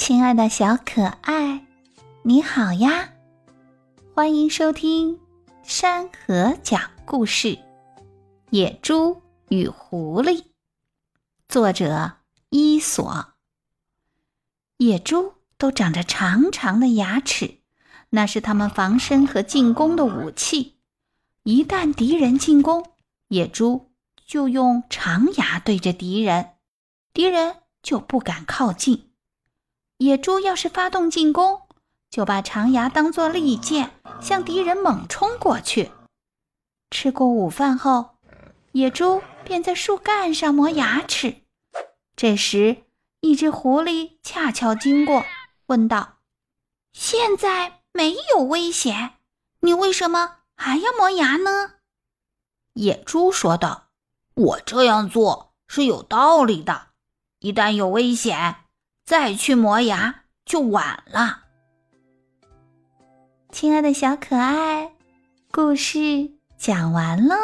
亲爱的小可爱，你好呀！欢迎收听《山河讲故事》，《野猪与狐狸》，作者伊索。野猪都长着长长的牙齿，那是它们防身和进攻的武器。一旦敌人进攻，野猪就用长牙对着敌人，敌人就不敢靠近。野猪要是发动进攻，就把长牙当作利剑，向敌人猛冲过去。吃过午饭后，野猪便在树干上磨牙齿。这时，一只狐狸恰巧经过，问道：“现在没有危险，你为什么还要磨牙呢？”野猪说道：“我这样做是有道理的，一旦有危险。”再去磨牙就晚了。亲爱的小可爱，故事讲完了。